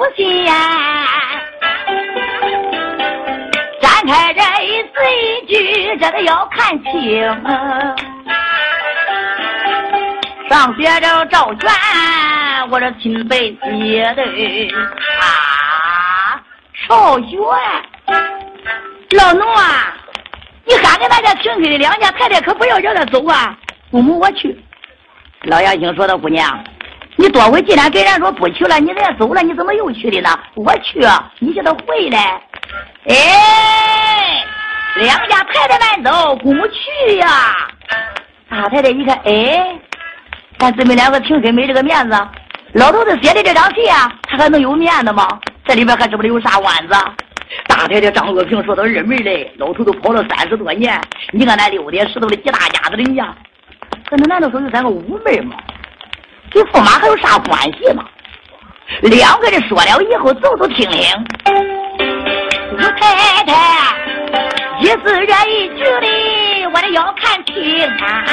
不信呀、啊，展开这一字一句，这个要看清。上边着赵娟，我这亲辈写的啊，赵全，老奴啊，你喊给大家听的，两家太太可不要叫他走啊，我母我去。老妖精说道：“姑娘，你多回既然跟人说不去了，你人家走了，你怎么又去的呢？我去，你叫他回来。哎，两家太太们走，姑母去呀。大太太一看，哎，咱姊妹两个平时没这个面子。老头子写的这张信啊，他还能有面子吗？这里边还知不知有啥弯子？大太太张恶平说到二妹嘞，老头都跑了三十多年，你看那六点石头的几大家子人家。”可能难道说有咱个五妹吗？跟驸马还有啥关系吗？两个人说了以后，走走听听。老太太，一字这一句的，我得要看清。啊。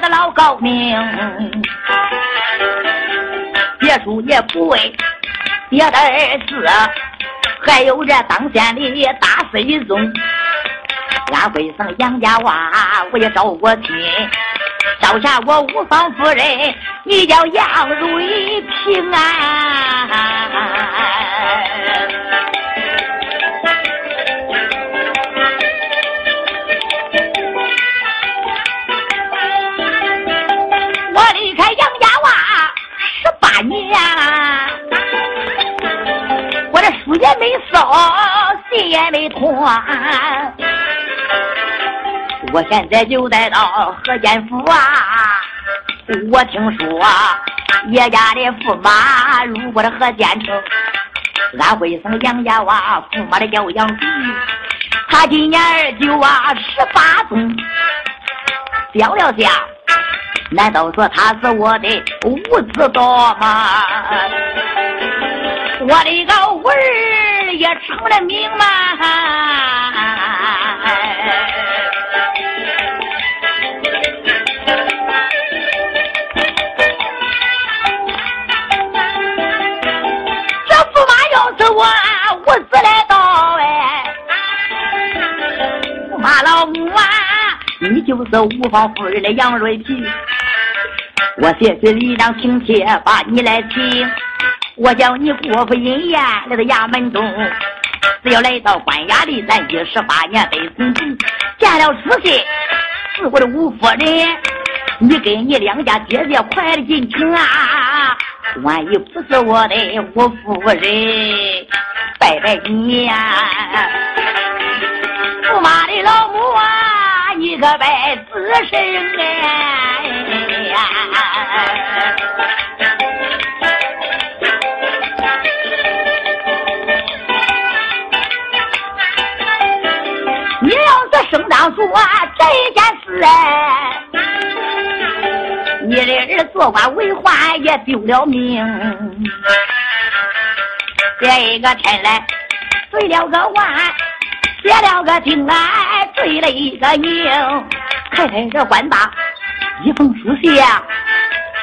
的老高明。别说也不为别的事，还有这当县的大随从，俺会生杨家娃，我也招过亲。招下我五房夫人，你叫杨瑞平啊。信也没通，我现在就在到河间府啊。我听说叶家的驸马入过了河间城，俺会生杨家娃，驸马的叫杨吉，他今年二九啊，十八中，想了想。难道说他是我的五子多吗？我的个儿也成了名嘛？这驸马要是我五子来到哎，驸马老母啊，你就是五房夫人的杨瑞平。我写信一张请帖把你来请，我叫你过府饮宴来到衙门中，只要来到官衙里，咱一十八年得从进，见了书信是我的吴夫人，你跟你两家姐姐快的进城啊！万一不是我的吴夫人，拜拜你呀！驸马的老母啊，你可别吱声哎！要是生当初啊，这件事哎，你的儿做官为宦也丢了命。这一个天来醉了个晚，写了个情来醉了一个营，太太这官大。一封书信，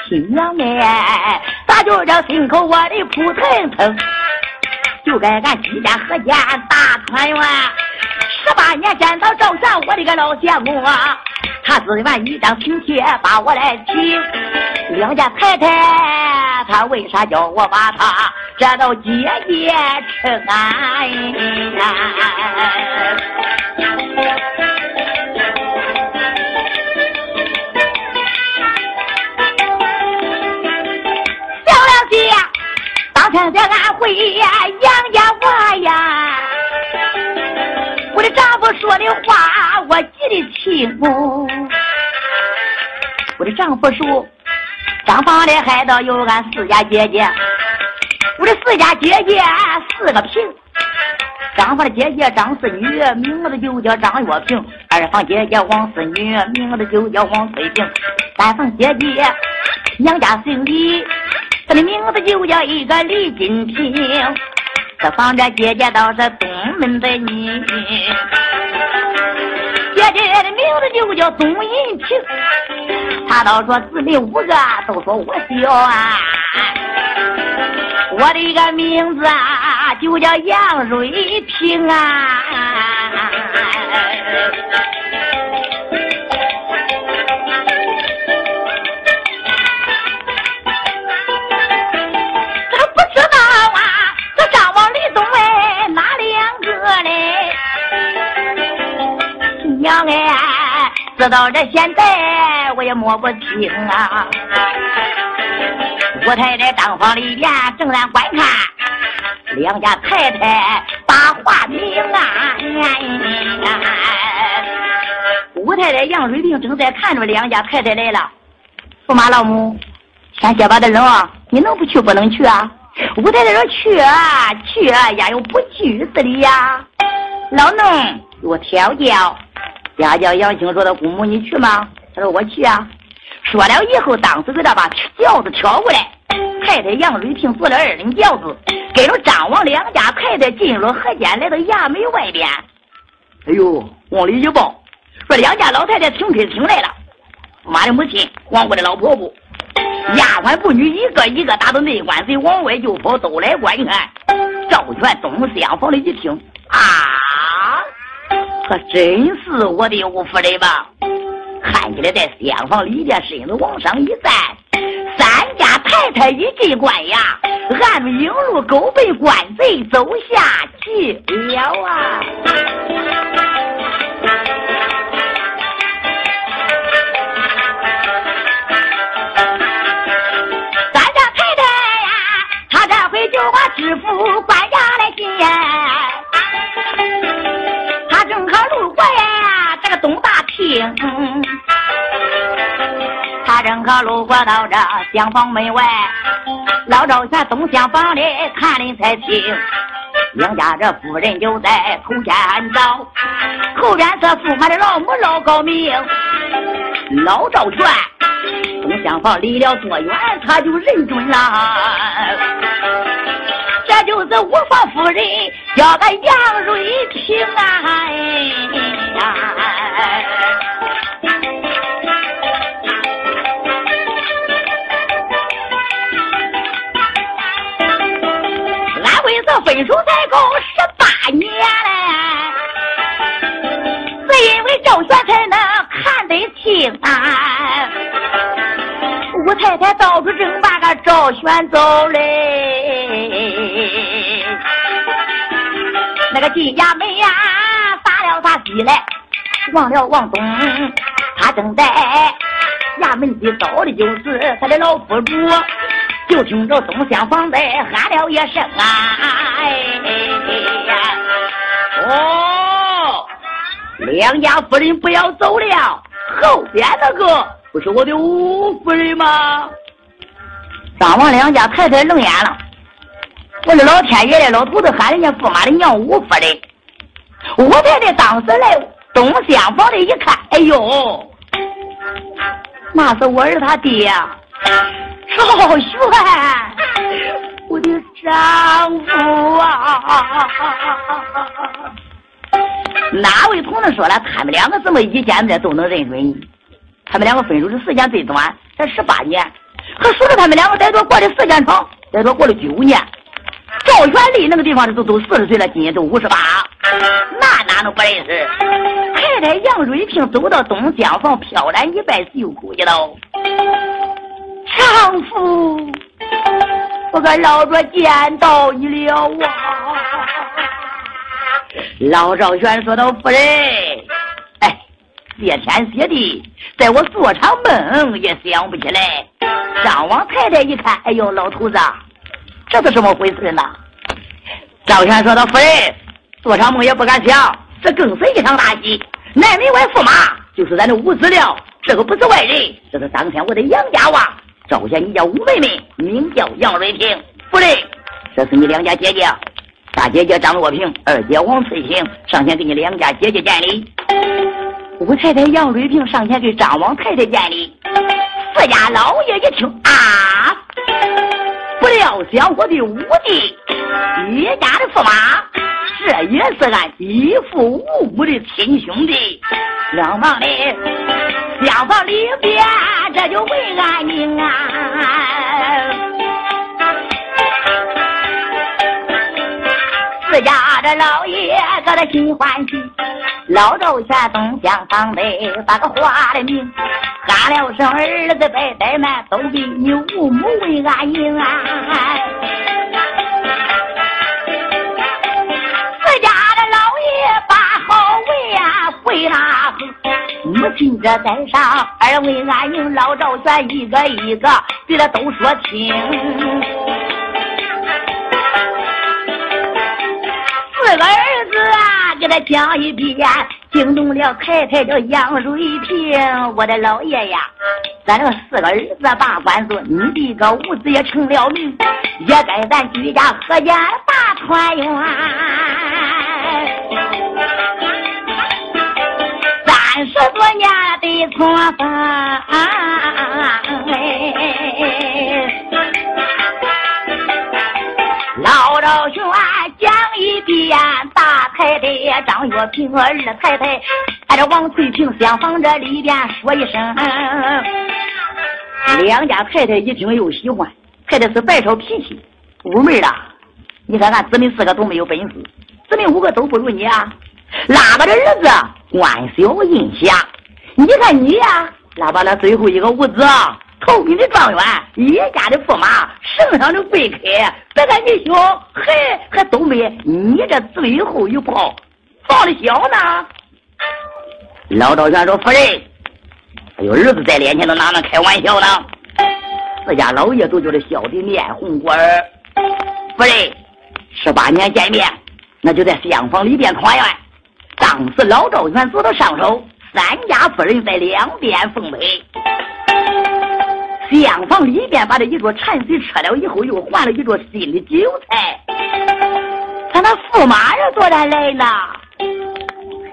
亲娘哎，咋就叫心口我的扑腾腾？就该俺几家合家大团圆。八年见到赵家，我的个老相公啊，他只完一张请帖把我来请。两家太太，他为啥叫我把他这到姐姐称啊？看在俺回，杨家娃呀，的丈夫说的话我记得清。我的丈夫说，张房的孩子有俺四家姐姐，我的四家姐姐四个平。张房的姐姐张四女，名字就叫张月平；二房姐姐王四女，名字就叫王翠萍；三房姐姐娘家姓李。她的名字就叫一个李金平。这放着姐姐倒是东门的呢，姐姐的名字就叫董银平。他倒说姊妹五个都说我小啊，我的一个名字啊就叫杨瑞平啊。直到这现在我也摸不清啊！吴太太当房里边正在观看，两家太太把话明啊！吴太太杨瑞萍正在看着两家太太来了。驸马老母，先歇把的人啊，你能不去不能去啊？吴太太说去啊，去啊，呀有不去似的呀。老农给我调教。家叫杨青说：“的姑母，你去吗？”他说：“我去啊。”说了以后，当时给他把轿子挑过来，太太杨瑞平坐了二等轿子，跟着张王两家太太进入河间，来到衙门外边。哎呦，往里一抱，说两家老太太请客请来了。妈的母亲，王姑的老婆婆，丫鬟妇女一个一个打到内关贼往外就跑，都来观看。赵全东厢房里一听，啊！可真是我的五夫人吧？看起来在厢房里边，身子往上一站，三家太太一进关衙，俺们影路狗被官贼走下去了啊！三家太太呀，他这回就把知府听，他正可路过到这厢房门外，老赵全东厢房里看的才清，两家这夫人就在头前找，后边这驸马的老母老高明，老赵全东厢房离了多远他就认准了，这就是我房夫人叫个杨瑞走嘞，那个进衙门呀，打了他西来。望了望东，他正在衙门里找的就是他的老夫主，就听着东厢房内喊了一声啊！哎呀，哦，两家夫人不要走了，后边那个不是我的五夫人吗？张王两家太太愣眼了，我的老天爷的，老头子喊人家驸马的娘五夫人，五太太当时来。东厢房里一看，哎呦，那是我儿他爹赵玄，我的丈夫啊！哪位同志说了，他们两个这么一见面都能认准你？他们两个分手的时间最短，才十八年，可说着他们两个在这过的时间长，在这过了九年。赵全立那个地方的都都四十岁了，今年都五十八，那哪能不认识？太太杨瑞萍走到东厢房，飘然一拜，就哭一道：“丈夫，我可老着见到你了啊！”老赵全说道：“夫人，哎，谢天谢地，在我做场梦也想不起来。”张王太太一看，哎呦，老头子。这是什么回事呢？赵全说道：“夫人，做场梦也不敢想，这更是一场大戏。南门外驸马就是咱的五子了，这个不是外人，这是当天我的杨家娃。赵县你叫五妹妹，名叫杨瑞萍。夫人，这是你两家姐姐，大姐姐张若萍，二姐王翠萍，上前给你两家姐姐见礼。五太太杨瑞萍上前给张王太太见礼。自家老爷一听啊。赵相国的五弟，一家的驸马，这也是俺义父五母的亲兄弟。两房里，两房里边，这就为安宁啊。自家的老爷搁这心欢喜，老赵全东厢房内把个话的名，喊了声儿子伯伯们，都比你五母为安宁啊。自家的老爷把好位啊回那河，母亲这在上二位安宁，老赵全一个一个给他都说清。四个儿子啊，给他讲一遍，惊动了太太叫杨瑞平。我的老爷呀，咱这个四个儿子把官做，你的个五子也成了名，也该咱居家合家大团圆。三十多年的错法。老赵全讲一遍，太太张月平，二太太挨着王翠萍厢房这里边说一声。两家太太一听又喜欢，太太是白少脾气，五妹的，你看看姊妹四个都没有本事，姊妹五个都不如你啊。拉巴的儿子官小印下，你看你呀，拉巴那最后一个五子。头名的状元，一家的驸马，圣上的贵客，别看你小，还还都没你这最后一炮放的小呢。老赵元说：“夫人，还有儿子在脸前，都哪能开玩笑呢？”自家老爷都觉得笑得面红过耳。夫人，十八年见面，那就在厢房里边团圆。当时老赵元做到上手，三家夫人在两边奉陪。厢房里边把这一桌馋水吃了以后，又换了一桌新的酒菜。看那驸马人多大来了？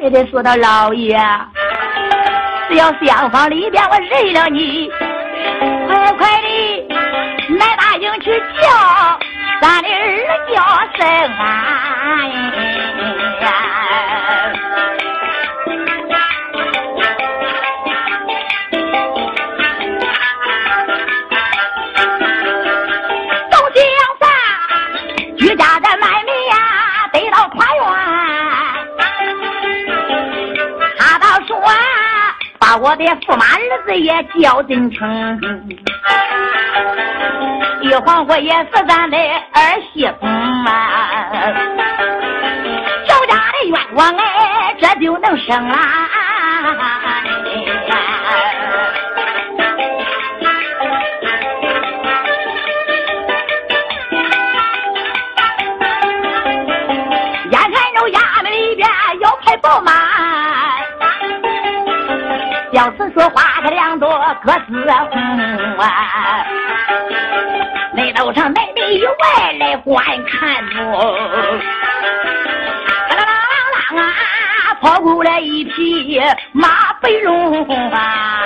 还得说到老爷，只要厢房里边我认了你，快快的来大营去叫咱的儿叫声啊！我的驸马儿子也叫进城，玉皇姑也是咱的儿媳妇啊，赵家的冤枉哎，这就能生啊！各自红啊，内斗上内里外来观看我，啦啦啦啦啊，跑过来一匹马背龙啊。